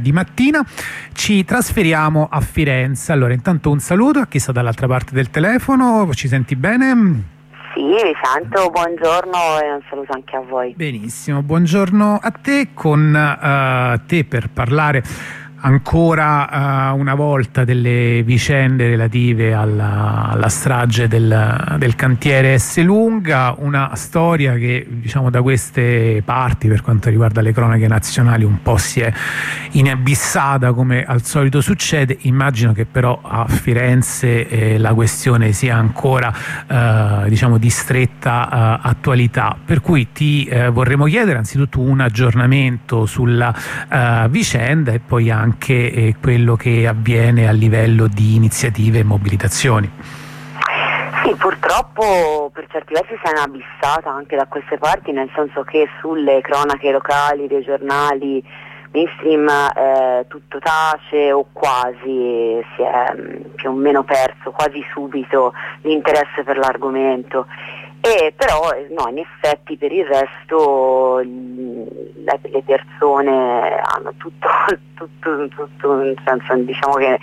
di mattina ci trasferiamo a Firenze. Allora, intanto un saluto a chi sta dall'altra parte del telefono, ci senti bene? Sì, vi sento, buongiorno e un saluto anche a voi. Benissimo, buongiorno a te, con uh, te per parlare ancora uh, una volta delle vicende relative alla, alla strage del, del, cantiere S. Lunga, una storia che diciamo da queste parti per quanto riguarda le cronache nazionali un po' si è inabissata come al solito succede, immagino che però a Firenze eh, la questione sia ancora uh, diciamo di stretta attualità, per cui ti eh, vorremmo chiedere anzitutto un aggiornamento sulla vicenda e poi anche anche eh, quello che avviene a livello di iniziative e mobilitazioni. Sì, purtroppo per certi versi si è inabissata anche da queste parti, nel senso che sulle cronache locali, regionali, mainstream eh, tutto tace o quasi si è mm, più o meno perso quasi subito l'interesse per l'argomento e però no, in effetti per il resto le, persone hanno tutto, tutto, tutto senso diciamo che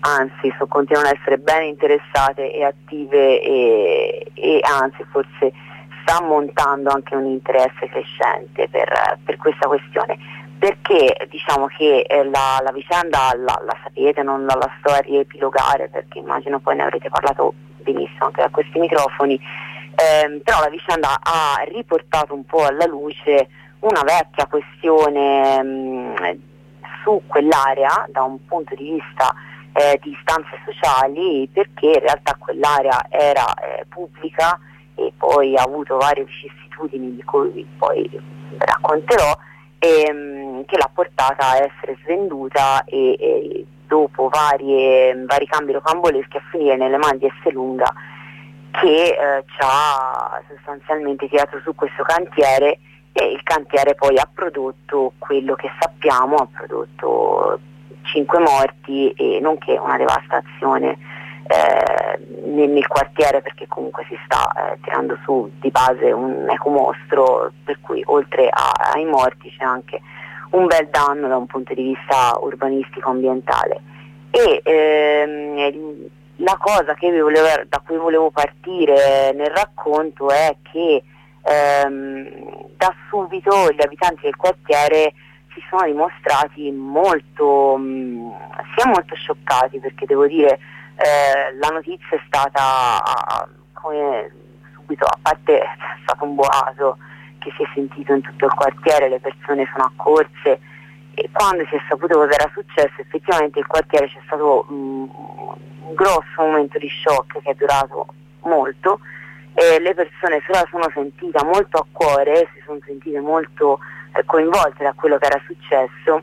anzi so, continuano ad essere ben interessate e attive e, e, anzi forse sta montando anche un interesse crescente per, per questa questione. Perché diciamo che eh, la, la, vicenda la, la, sapete, non la, la sto a riepilogare perché immagino poi ne avrete parlato benissimo anche da questi microfoni eh, però la vicenda ha riportato un po' alla luce una vecchia questione mh, mm, su quell'area da un punto di vista eh, di istanze sociali perché in realtà quell'area era eh, pubblica e poi ha avuto varie vicissitudini di cui poi racconterò e, mh, che l'ha portata a essere svenduta e, e dopo varie, vari cambi rocamboleschi a finire nelle mani di S. Che eh, ci ha sostanzialmente tirato su questo cantiere e il cantiere poi ha prodotto quello che sappiamo, ha prodotto 5 morti e nonché una devastazione eh, nel, nel, quartiere perché comunque si sta eh, tirando su di base un ecomostro per cui oltre a, ai morti c'è anche un bel danno da un punto di vista urbanistico ambientale e ehm, la cosa volevo, da cui volevo partire nel racconto è che ehm, da subito gli abitanti del quartiere si sono dimostrati molto, mh, mm, sia molto scioccati perché devo dire eh, la notizia è stata come subito, a parte è stato un boato che si è sentito in tutto il quartiere, le persone sono accorse e quando si è saputo cosa era successo effettivamente il quartiere c'è stato mh, un grosso momento di shock che è durato molto. E le persone se la sono sentita molto a cuore, si sono sentite molto eh, coinvolte da quello che era successo.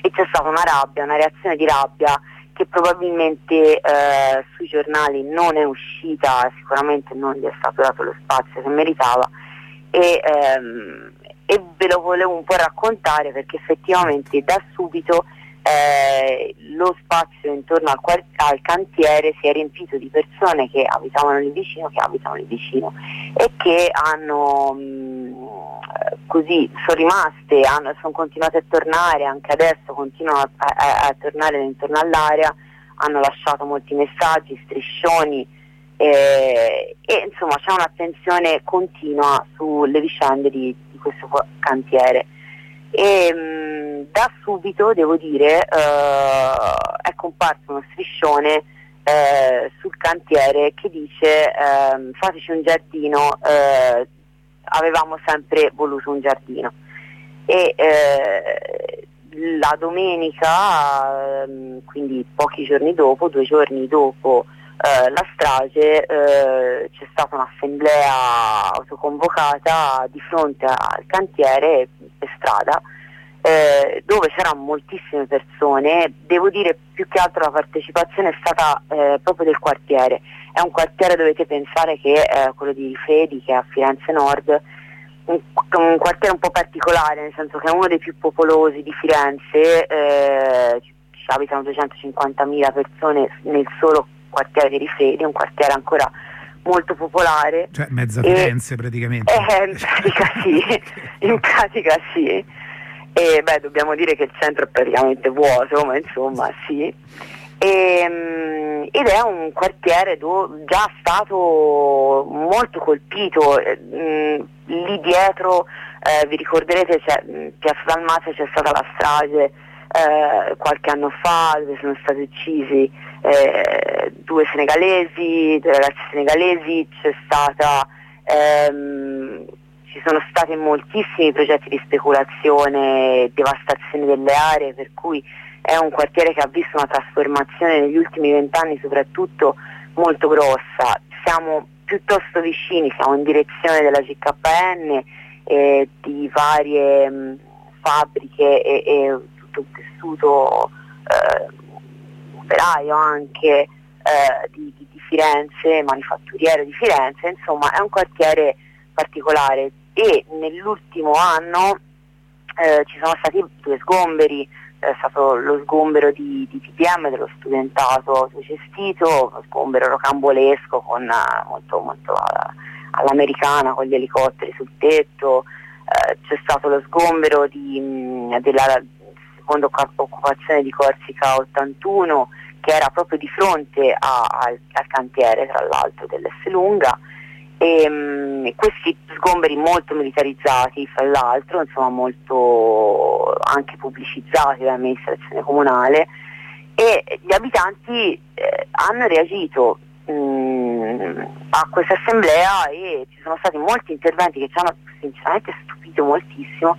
E c'è stata una rabbia, una reazione di rabbia che probabilmente eh, sui giornali non è uscita, sicuramente non gli è stato dato lo spazio che meritava. E, ehm, e ve lo volevo un po' raccontare perché effettivamente da subito eh, lo spazio intorno al, al, cantiere si è riempito di persone che abitavano lì vicino, che abitano lì vicino e che hanno mh, mm, così sono rimaste, hanno, sono continuate a tornare, anche adesso continuano a, a, a tornare intorno all'area, hanno lasciato molti messaggi, striscioni eh, e insomma c'è un'attenzione continua sulle vicende di, di questo cantiere. E, mh, da subito, devo dire, eh, è comparso uno striscione eh, sul cantiere che dice eh, fateci un giardino, eh, avevamo sempre voluto un giardino. E eh, la domenica, ehm, quindi pochi giorni dopo, due giorni dopo eh, la strage, eh, c'è stata un'assemblea autoconvocata di fronte al cantiere per strada eh, dove c'erano moltissime persone, devo dire più che altro la partecipazione è stata eh, proprio del quartiere, è un quartiere dovete pensare che è eh, quello di Rifredi che è a Firenze Nord, un, un, quartiere un po' particolare, nel senso che è uno dei più popolosi di Firenze, eh, ci abitano 250.000 persone nel solo quartiere di Rifredi, un quartiere ancora molto popolare. Cioè mezza Firenze praticamente. Eh, in pratica sì, in pratica sì. e beh, dobbiamo dire che il centro è praticamente vuoto, ma insomma sì. E, ehm, ed è un quartiere dove già stato molto colpito, mm, lì dietro eh, vi ricorderete c'è, mm, Piazza Dalmazia c'è stata la strage eh, qualche anno fa dove sono stati uccisi eh, due senegalesi, due ragazzi senegalesi, stata ehm, ci sono stati moltissimi progetti di speculazione e devastazione delle aree, per cui è un quartiere che ha visto una trasformazione negli ultimi vent'anni soprattutto molto grossa. Siamo piuttosto vicini, siamo in direzione della CKN e di varie mh, fabbriche e, e, tutto il tessuto eh, operaio anche eh, di, di, di Firenze, manifatturiero di Firenze, insomma è un quartiere particolare. E nell'ultimo anno eh, ci sono stati due sgomberi, è stato lo sgombero di, di TPM dello studentato autogestito, lo sgombero rocambolesco con, uh, molto, molto uh, all'americana con gli elicotteri sul tetto, uh, c'è stato lo sgombero di, mh, della seconda occupazione di Corsica 81 che era proprio di fronte a, al, al cantiere tra l'altro dell'S Lunga. E, um, questi sgomberi molto militarizzati, fra l'altro, insomma molto anche pubblicizzati dall'amministrazione comunale e gli abitanti eh, hanno reagito mh, mm, a questa assemblea e ci sono stati molti interventi che ci hanno sinceramente stupito moltissimo,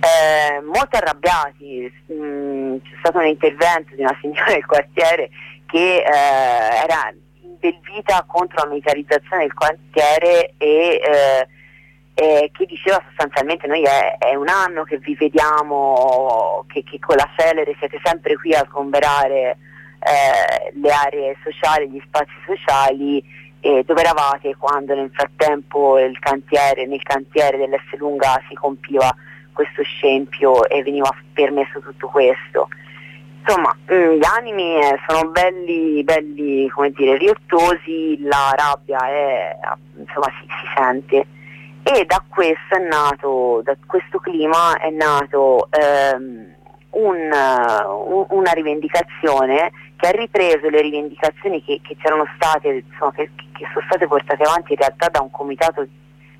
eh, molto arrabbiati, mm, c'è stato un intervento di una signora del quartiere che eh, era del vita contro la militarizzazione del quartiere e eh, eh, che diceva sostanzialmente noi è, è, un anno che vi vediamo che, che, con la Celere siete sempre qui a sgomberare eh, le aree sociali, gli spazi sociali eh, dove eravate quando nel frattempo cantiere, nel cantiere dell'S Lunga si compiva questo scempio e veniva permesso tutto questo. Insomma mm, gli animi eh, sono belli, belli come dire, riottosi, la rabbia è, insomma, si, si, sente. E da questo è nato, da questo clima è nato ehm, un, un, una rivendicazione che ha ripreso le rivendicazioni che, che c'erano state, insomma, che, che, sono state portate avanti in realtà da un comitato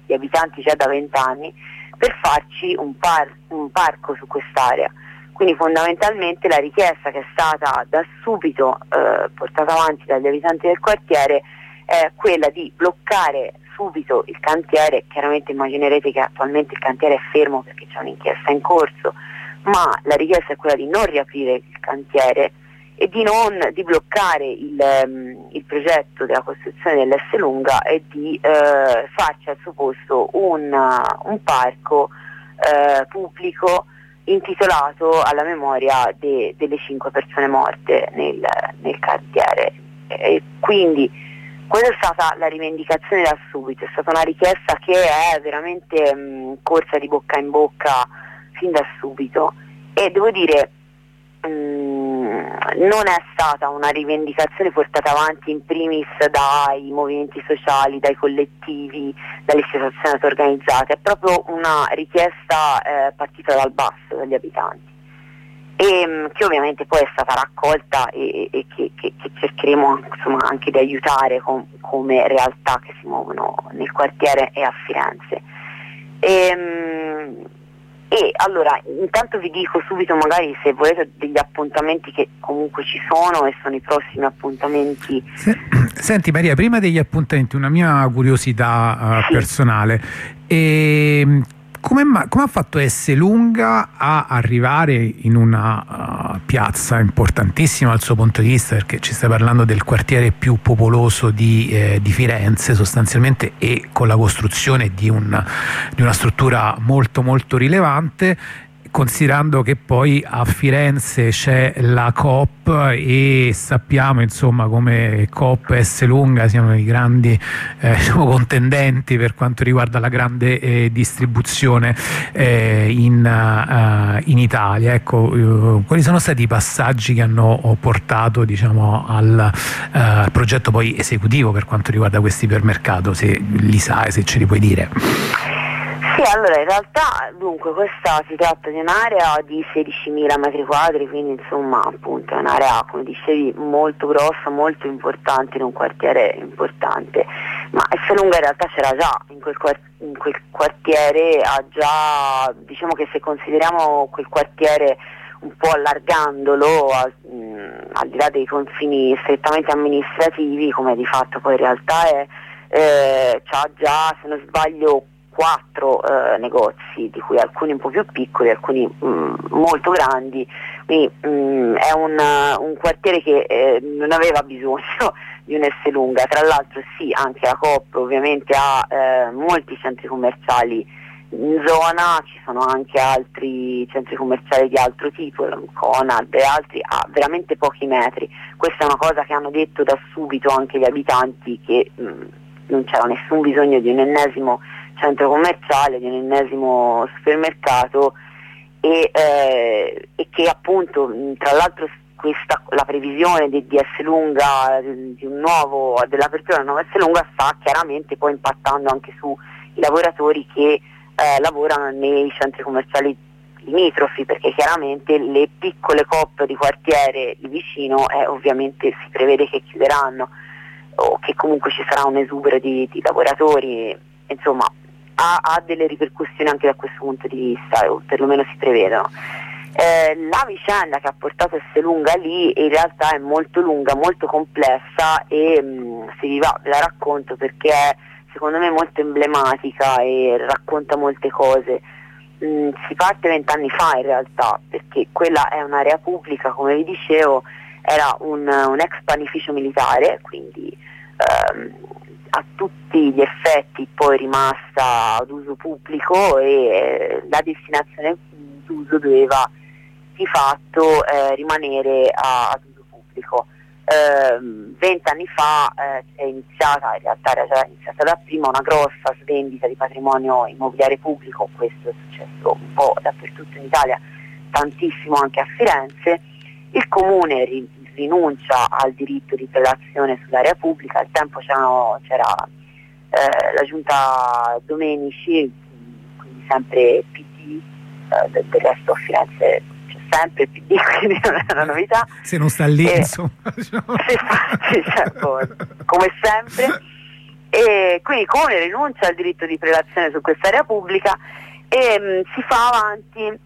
di abitanti già da vent'anni per farci un, par, un parco su quest'area. Quindi fondamentalmente la richiesta che è stata da subito eh, portata avanti dagli abitanti del quartiere è quella di bloccare subito il cantiere, chiaramente immaginerete che attualmente il cantiere è fermo perché c'è un'inchiesta in corso, ma la richiesta è quella di non riaprire il cantiere e di, non, di bloccare il, um, il, progetto della costruzione dell'S lunga e di uh, farci al suo posto un, uh, un parco uh, pubblico intitolato alla memoria de, delle cinque persone morte nel, nel quartiere. E quindi questa è stata la rivendicazione da subito, è stata una richiesta che è veramente mh, corsa di bocca in bocca fin da subito e devo dire mh, non è stata una rivendicazione portata avanti in primis dai movimenti sociali, dai collettivi, dalle associazioni organizzate, è proprio una richiesta eh, partita dal basso, dagli abitanti. E, mh, che ovviamente poi è stata raccolta e, e che, che, che, cercheremo insomma, anche di aiutare com, come realtà che si muovono nel quartiere e a Firenze. E, mh, e allora, intanto vi dico subito magari se volete degli appuntamenti che comunque ci sono e sono i prossimi appuntamenti. Senti Maria, prima degli appuntamenti una mia curiosità uh, sì. personale. E, come, come, ha fatto S Lunga a arrivare in una uh, piazza importantissima dal suo punto di vista? Perché ci stai parlando del quartiere più popoloso di, eh, di Firenze sostanzialmente e con la costruzione di, un, di una struttura molto molto rilevante considerando che poi a Firenze c'è la Coop e sappiamo insomma come Coop e S Lunga siano i grandi eh, diciamo, contendenti per quanto riguarda la grande eh, distribuzione eh, in, uh, in, Italia. Ecco, uh, quali sono stati i passaggi che hanno portato diciamo, al uh, progetto poi esecutivo per quanto riguarda questi ipermercato se li sai, se ce li puoi dire Sì, allora in realtà dunque questa si tratta di un'area di 16.000 metri quadri, quindi insomma appunto è un'area come dicevi molto grossa, molto importante in un quartiere importante, ma Esselunga in realtà c'era già in quel, in quel quartiere, ha già diciamo che se consideriamo quel quartiere un po' allargandolo a, mh, mm, al di là dei confini strettamente amministrativi, come di fatto poi in realtà è, eh, c'ha già, se non sbaglio, quattro eh, negozi, di cui alcuni un po' più piccoli, alcuni mh, mm, molto grandi, quindi mh, mm, è un, un, quartiere che eh, non aveva bisogno di un S lunga, tra l'altro sì, anche la COP ovviamente ha eh, molti centri commerciali in zona. Ci sono anche altri centri commerciali di altro tipo, Conad e altri a veramente pochi metri. Questa è una cosa che hanno detto da subito anche gli abitanti che mh, mm, non c'era nessun bisogno di un ennesimo centro commerciale, di un ennesimo supermercato e, eh, e che appunto tra l'altro questa, la previsione di, di S lunga, di un nuovo, dell'apertura una nuova S lunga sta chiaramente poi impattando anche sui lavoratori che eh, lavorano nei centri commerciali limitrofi perché chiaramente le piccole coppe di quartiere vicino eh, ovviamente si prevede che chiuderanno o che comunque ci sarà un esubero di, di lavoratori, insomma ha, ha, delle ripercussioni anche da questo punto di vista, o perlomeno si prevedono. Eh, la vicenda che ha portato Esselunga lì in realtà è molto lunga, molto complessa e mh, mm, se vi va ve la racconto perché è secondo me molto emblematica e racconta molte cose. Mm, si parte vent'anni fa in realtà, perché quella è un'area pubblica, come vi dicevo, era un, un ex panificio militare, quindi ehm, a tutti gli effetti poi rimasta ad uso pubblico e eh, la destinazione d'uso doveva di fatto eh, rimanere a, ad uso pubblico. Ehm, vent'anni fa eh, è iniziata, in realtà era già iniziata da prima, una grossa svendita di patrimonio immobiliare pubblico, questo è successo un po' dappertutto in Italia, tantissimo anche a Firenze, il comune rinuncia al diritto di prelazione sull'area pubblica, al tempo c'era eh, la giunta Domenici, quindi sempre PD, eh, del, del resto a Firenze sempre il PD, quindi non è una novità. Se non sta lì, e, insomma. Diciamo. Sì, sì, certo, come sempre. E quindi Comune rinuncia al diritto di prelazione su quest'area pubblica e mh, mm, si fa avanti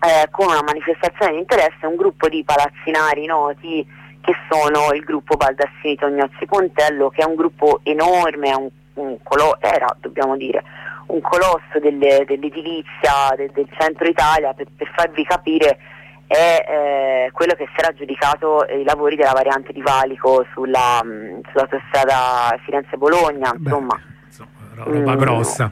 eh, con una manifestazione di interesse un gruppo di palazzinari noti che sono il gruppo Baldassini Tognozzi Pontello che è un gruppo enorme, un, un colo- era dobbiamo dire un colosso delle, dell'edilizia del, del, centro Italia per, per farvi capire è eh, quello che si era aggiudicato i lavori della variante di Valico sulla, mh, sull'autostrada Firenze-Bologna, insomma. insomma roba mh, grossa.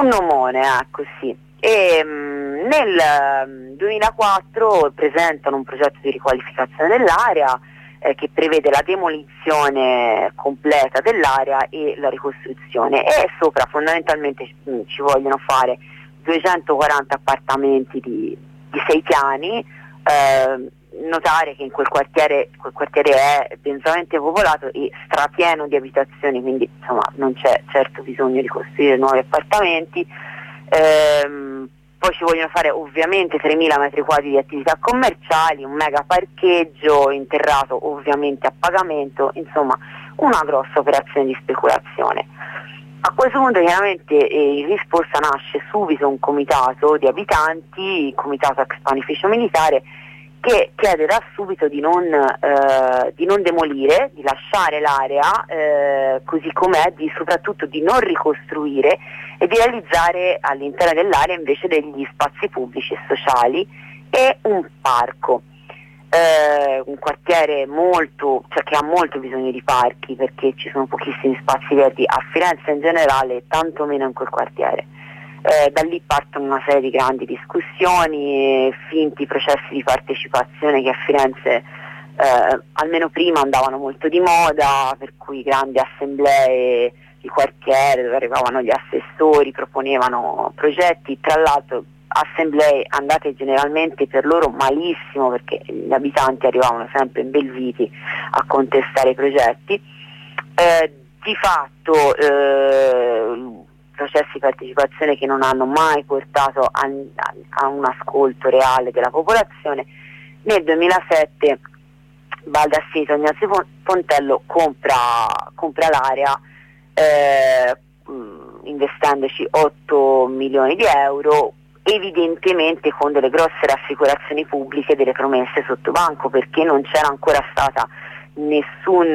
Un nomone, ecco sì. E, mh, nel 2004 presentano un progetto di riqualificazione dell'area eh, che prevede la demolizione completa dell'area e la ricostruzione e sopra fondamentalmente ci vogliono fare 240 appartamenti di, di sei piani eh, notare che in quel quartiere, quel quartiere è densamente popolato e strapieno di abitazioni, quindi insomma non c'è certo bisogno di costruire nuovi appartamenti. Ehm, poi ci vogliono fare ovviamente 3.000 metri quadri di attività commerciali, un mega parcheggio interrato ovviamente a pagamento, insomma una grossa operazione di speculazione. A questo punto chiaramente eh, in risposta nasce subito un comitato di abitanti, il comitato ex panificio militare, che chiede da subito di non, eh, di non demolire, di lasciare l'area eh, così com'è, di, soprattutto di non ricostruire e di realizzare all'interno dell'area invece degli spazi pubblici e sociali e un parco eh, un quartiere molto, cioè che ha molto bisogno di parchi perché ci sono pochissimi spazi verdi a Firenze in generale e tanto meno in quel quartiere. Eh, da lì partono una serie di grandi discussioni finti processi di partecipazione che a Firenze eh, almeno prima andavano molto di moda, per cui grandi assemblee di quartiere dove arrivavano gli assessori, proponevano progetti, tra l'altro assemblee andate generalmente per loro malissimo perché gli abitanti arrivavano sempre imbelviti a contestare i progetti. Eh, di fatto eh, processi di partecipazione che non hanno mai portato a, a, a un ascolto reale della popolazione. Nel 2007 Baldassito Ignazio Pontello compra, compra l'area eh, investendoci 8 milioni di euro evidentemente con delle grosse rassicurazioni pubbliche delle promesse sotto banco perché non c'era ancora stata nessun,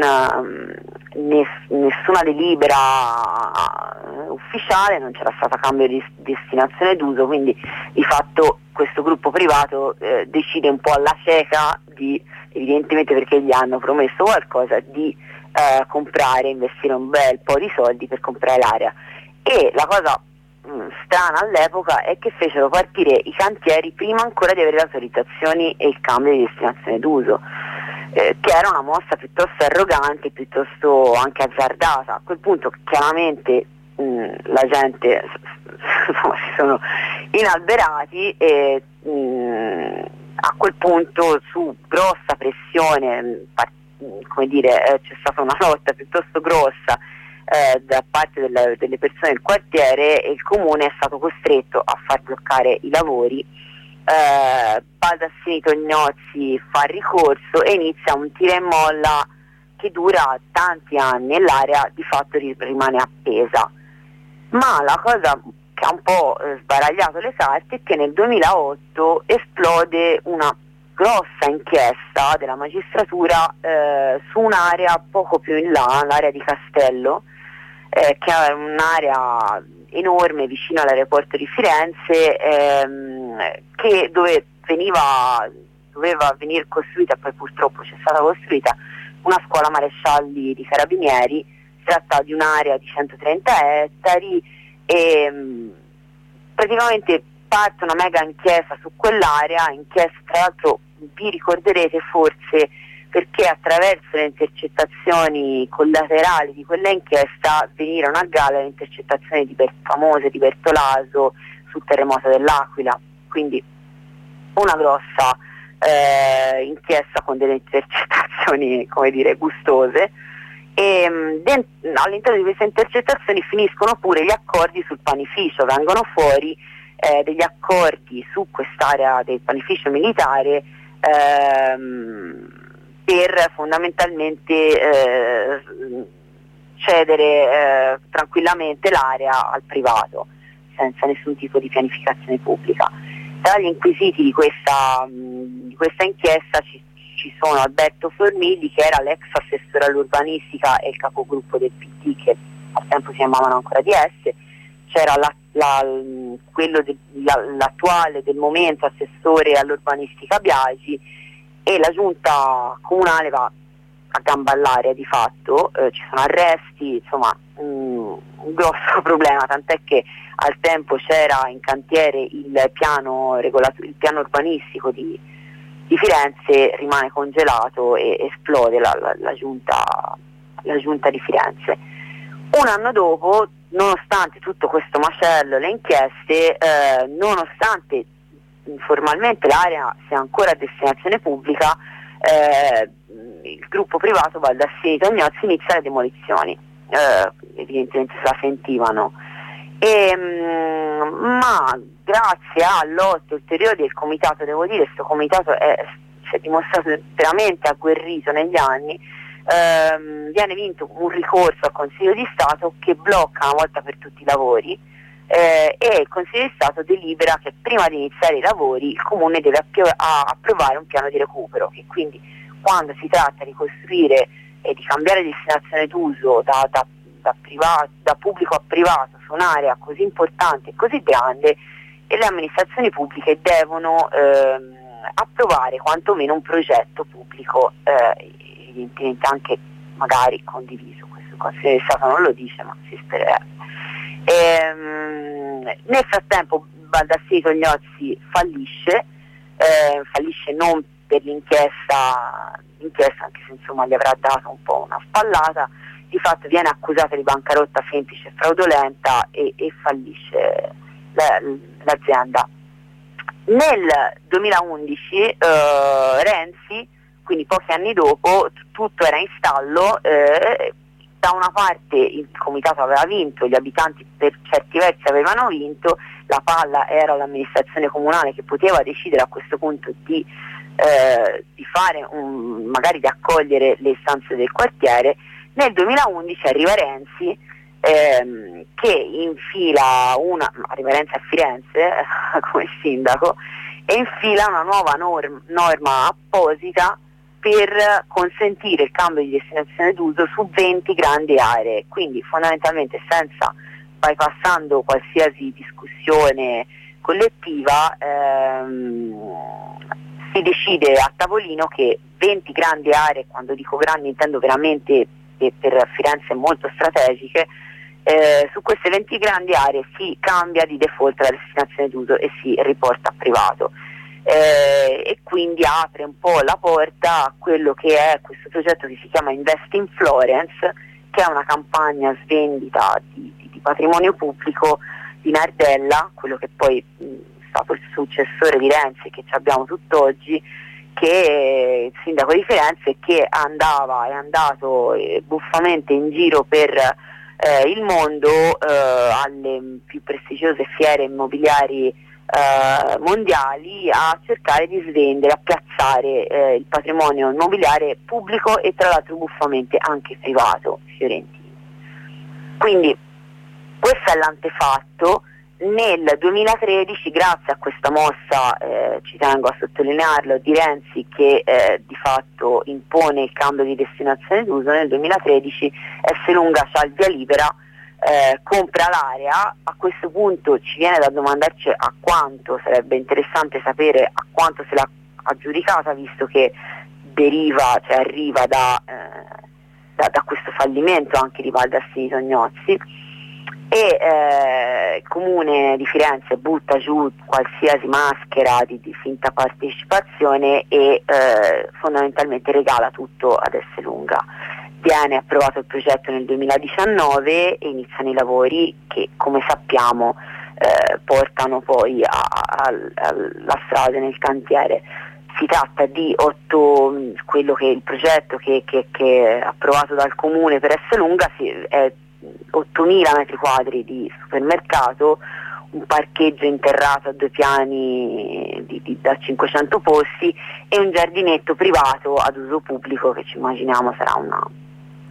ness, nessuna delibera eh, ufficiale, non c'era stata cambio di destinazione d'uso, quindi di fatto questo gruppo privato eh, decide un po' alla cieca di, evidentemente perché gli hanno promesso qualcosa, di eh, comprare, investire un bel po' di soldi per comprare l'area. E la cosa mh, mm, strana all'epoca è che fecero partire i cantieri prima ancora di avere le autorizzazioni e il cambio di destinazione d'uso eh, che era una mossa piuttosto arrogante, piuttosto anche azzardata. A quel punto chiaramente mh, mm, la gente insomma, si sono inalberati e mh, mm, a quel punto su grossa pressione, par- come dire, eh, c'è stata una lotta piuttosto grossa eh, da parte della, delle persone del quartiere e il comune è stato costretto a far bloccare i lavori eh, Baldassini Tognozzi fa ricorso e inizia un tira e molla che dura tanti anni e l'area di fatto rimane appesa. Ma la cosa che ha un po' eh, sbaragliato le carte è che nel 2008 esplode una grossa inchiesta della magistratura eh, su un'area poco più in là, l'area di Castello, eh, che è un'area enorme vicino all'aeroporto di Firenze ehm, che dove veniva, doveva venire costruita, poi purtroppo c'è stata costruita, una scuola marescialli di carabinieri, si tratta di un'area di 130 ettari e ehm, praticamente parte una mega inchiesta su quell'area, inchiesta tra l'altro vi ricorderete forse perché attraverso le intercettazioni collaterali di quella inchiesta venirono a galla le intercettazioni di Ber- famose di Bertolaso sul terremoto dell'Aquila, quindi una grossa eh, inchiesta con delle intercettazioni come dire gustose. E mm, all'interno di queste intercettazioni finiscono pure gli accordi sul panificio, vengono fuori eh, degli accordi su quest'area del panificio militare ehm, per fondamentalmente eh, cedere eh, tranquillamente l'area al privato senza nessun tipo di pianificazione pubblica. Tra gli inquisiti di questa, mh, di questa inchiesta ci, ci, sono Alberto Formigli che era l'ex assessore all'urbanistica e il capogruppo del PD che al tempo si chiamavano ancora DS, c'era la, la, quello de, la, l'attuale del momento assessore all'urbanistica Biagi e la giunta comunale va a gamba all'aria di fatto, eh, ci sono arresti, insomma mm, un grosso problema, tant'è che al tempo c'era in cantiere il piano, regolato- il piano urbanistico di, di, Firenze, rimane congelato e esplode la, la, la, giunta, la giunta di Firenze. Un anno dopo, nonostante tutto questo macello, le inchieste, eh, nonostante formalmente l'area sia ancora a destinazione pubblica, eh, il gruppo privato Baldassini Tognozzi inizia le demolizioni, eh, evidentemente se la sentivano. E, mh, mm, ma grazie all'otto ulteriore del comitato, devo dire, questo comitato è, si è dimostrato veramente agguerrito negli anni, ehm, viene vinto un ricorso al Consiglio di Stato che blocca una volta per tutti i lavori eh, e il Consiglio di Stato delibera che prima di iniziare i lavori il Comune deve appio- approvare un piano di recupero e quindi quando si tratta di costruire e di cambiare destinazione d'uso da, da, da, privato, da pubblico a privato su un'area così importante e così grande le amministrazioni pubbliche devono ehm, approvare quantomeno un progetto pubblico eh, evidentemente anche magari condiviso, questo Consiglio di Stato non lo dice ma si spererebbe. Ehm, nel frattempo Baldassini Tognozzi fallisce, eh, fallisce non per l'inchiesta, l'inchiesta anche se insomma gli avrà dato un po' una spallata, di fatto viene accusata di bancarotta semplice e fraudolenta e, e fallisce la, l'azienda. Nel 2011 eh, Renzi, quindi pochi anni dopo, tutto era in stallo, eh, da una parte il comitato aveva vinto, gli abitanti per certi versi avevano vinto, la palla era l'amministrazione comunale che poteva decidere a questo punto di, eh, di fare un, magari di accogliere le istanze del quartiere. Nel 2011 arriva Renzi ehm, che infila una, arriva Renzi a Firenze come sindaco, e infila una nuova norm, norma apposita per consentire il cambio di destinazione d'uso su 20 grandi aree, quindi fondamentalmente senza bypassando qualsiasi discussione collettiva ehm, si decide a tavolino che 20 grandi aree, quando dico grandi intendo veramente per Firenze molto strategiche, eh, su queste 20 grandi aree si cambia di default la destinazione d'uso e si riporta a privato eh, e quindi apre un po' la porta a quello che è questo progetto che si chiama Invest in Florence, che è una campagna svendita di, di, di patrimonio pubblico di Nardella, quello che poi mh, è stato il successore di Renzi che abbiamo tutt'oggi, che il sindaco di Firenze che andava, è andato eh, buffamente in giro per eh, il mondo eh, alle più prestigiose fiere immobiliari eh, mondiali a cercare di svendere, a piazzare eh, il patrimonio immobiliare pubblico e tra l'altro buffamente anche privato fiorentino. Quindi questo è l'antefatto. Nel 2013, grazie a questa mossa, eh, ci tengo a sottolinearlo, di Renzi che eh, di fatto impone il cambio di destinazione d'uso, nel 2013 S. Lunga ha il via libera eh, compra l'area, a questo punto ci viene da domandarci a quanto sarebbe interessante sapere a quanto se l'ha aggiudicata visto che deriva, cioè arriva da, eh, da, da questo fallimento anche di Valdassini Tognozzi e eh, il comune di Firenze butta giù qualsiasi maschera di, di finta partecipazione e eh, fondamentalmente regala tutto ad Esselunga viene approvato il progetto nel 2019 e iniziano i lavori che come sappiamo eh, portano poi alla strada nel cantiere. Si tratta di 8, quello che il progetto che, che, che è approvato dal comune per Esselunga è 8.000 metri quadri di supermercato, un parcheggio interrato a due piani di, di, da 500 posti e un giardinetto privato ad uso pubblico che ci immaginiamo sarà una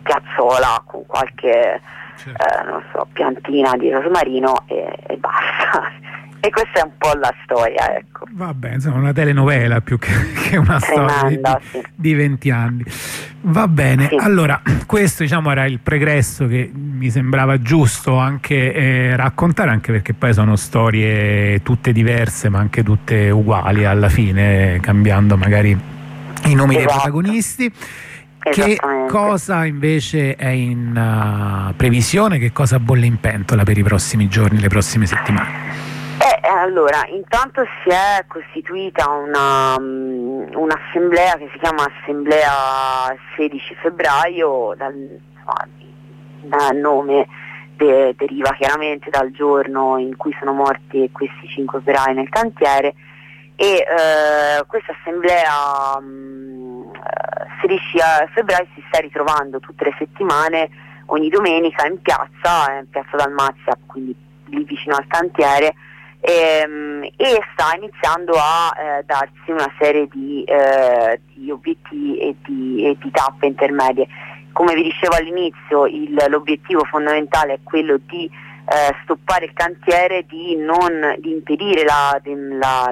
piazzola con qualche certo. eh, so, piantina di rosmarino e, e basta. E questa è un po' la storia, ecco. Vabbè, insomma, una telenovela più che, che una Tremenda, storia di, di 20 anni. Va bene, sì. allora questo diciamo era il pregresso che mi sembrava giusto anche eh, raccontare, anche perché poi sono storie tutte diverse ma anche tutte uguali alla fine, cambiando magari i nomi esatto. dei protagonisti. Che cosa invece è in uh, previsione? Che cosa bolle in pentola per i prossimi giorni, le prossime settimane? Eh, allora, intanto si è costituita una, um, un'assemblea che si chiama Assemblea 16 febbraio, dal, dal nome de, deriva chiaramente dal giorno in cui sono morti questi cinque operai nel cantiere e eh, questa assemblea um, 16 febbraio si sta ritrovando tutte le settimane, ogni domenica in piazza, in piazza Dalmazia, quindi lì vicino al cantiere, ehm, e sta iniziando a eh, darsi una serie di, eh, di obiettivi e di, e di, tappe intermedie. Come vi dicevo all'inizio, il, l'obiettivo fondamentale è quello di eh, stoppare il cantiere, di, non, di impedire la, la,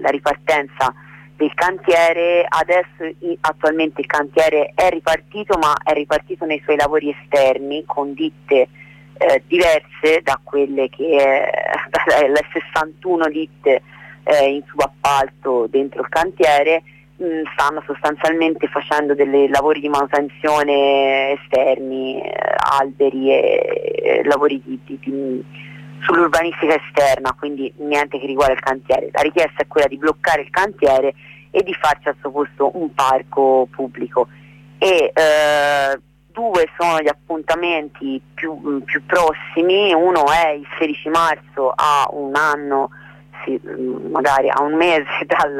la ripartenza del cantiere, adesso attualmente il cantiere è ripartito ma è ripartito nei suoi lavori esterni con ditte eh, diverse da quelle che è le 61 ditte eh, in subappalto dentro il cantiere mh, mm, stanno sostanzialmente facendo dei lavori di manutenzione esterni, eh, alberi e lavori di, di, di sull'urbanistica esterna, quindi niente che riguarda il cantiere. La richiesta è quella di bloccare il cantiere e di farci al suo posto un parco pubblico. E, eh, due sono gli appuntamenti più, più, prossimi, uno è il 16 marzo a un anno, sì, magari a un mese dal,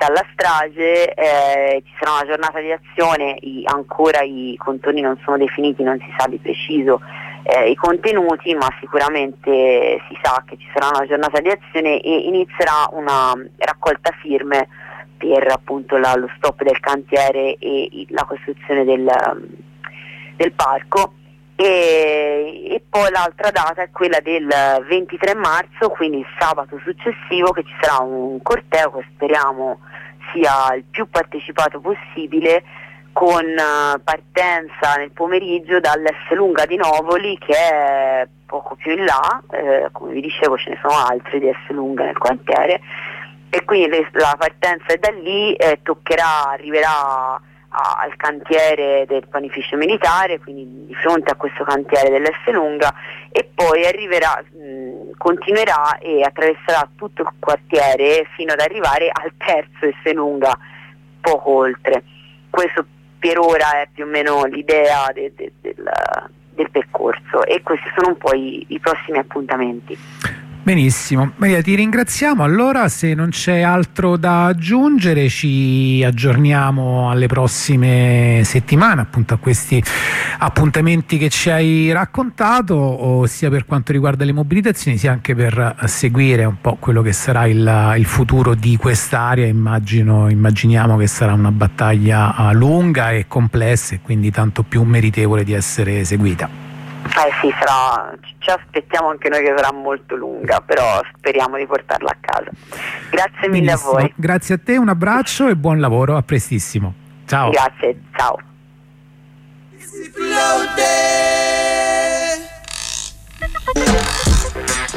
rispetto alla strage, eh, ci sarà una giornata di azione, i, ancora i contorni non sono definiti, non si sa di preciso eh, i contenuti, ma sicuramente si sa che ci sarà una giornata di azione e inizierà una raccolta firme per appunto la, lo stop del cantiere e la costruzione del, del parco. E, e, poi l'altra data è quella del 23 marzo, quindi il sabato successivo, che ci sarà un corteo che speriamo sia il più partecipato possibile con eh, partenza nel pomeriggio dall'S Lunga di Novoli che è poco più in là, eh, come vi dicevo ce ne sono altri di S Lunga nel quartiere e quindi la partenza è da lì, eh, toccherà, arriverà a, al cantiere del panificio militare, quindi di fronte a questo cantiere dell'S Lunga e poi arriverà, mh, continuerà e attraverserà tutto il quartiere fino ad arrivare al terzo S Lunga, poco oltre. Questo per ora è più o meno l'idea de, de, del, del, percorso e questi sono un po' i, i prossimi appuntamenti. Benissimo, Maria ti ringraziamo, allora se non c'è altro da aggiungere ci aggiorniamo alle prossime settimane appunto a questi appuntamenti che ci hai raccontato sia per quanto riguarda le mobilitazioni sia anche per seguire un po' quello che sarà il, il futuro di quest'area, immaginiamo che sarà una battaglia lunga e complessa e quindi tanto più meritevole di essere seguita. Eh sì, sarà, ci aspettiamo anche noi che sarà molto lunga, però speriamo di portarla a casa. Grazie Benissimo. mille a voi. Grazie a te, un abbraccio e buon lavoro, a prestissimo. Ciao. Grazie, ciao. It's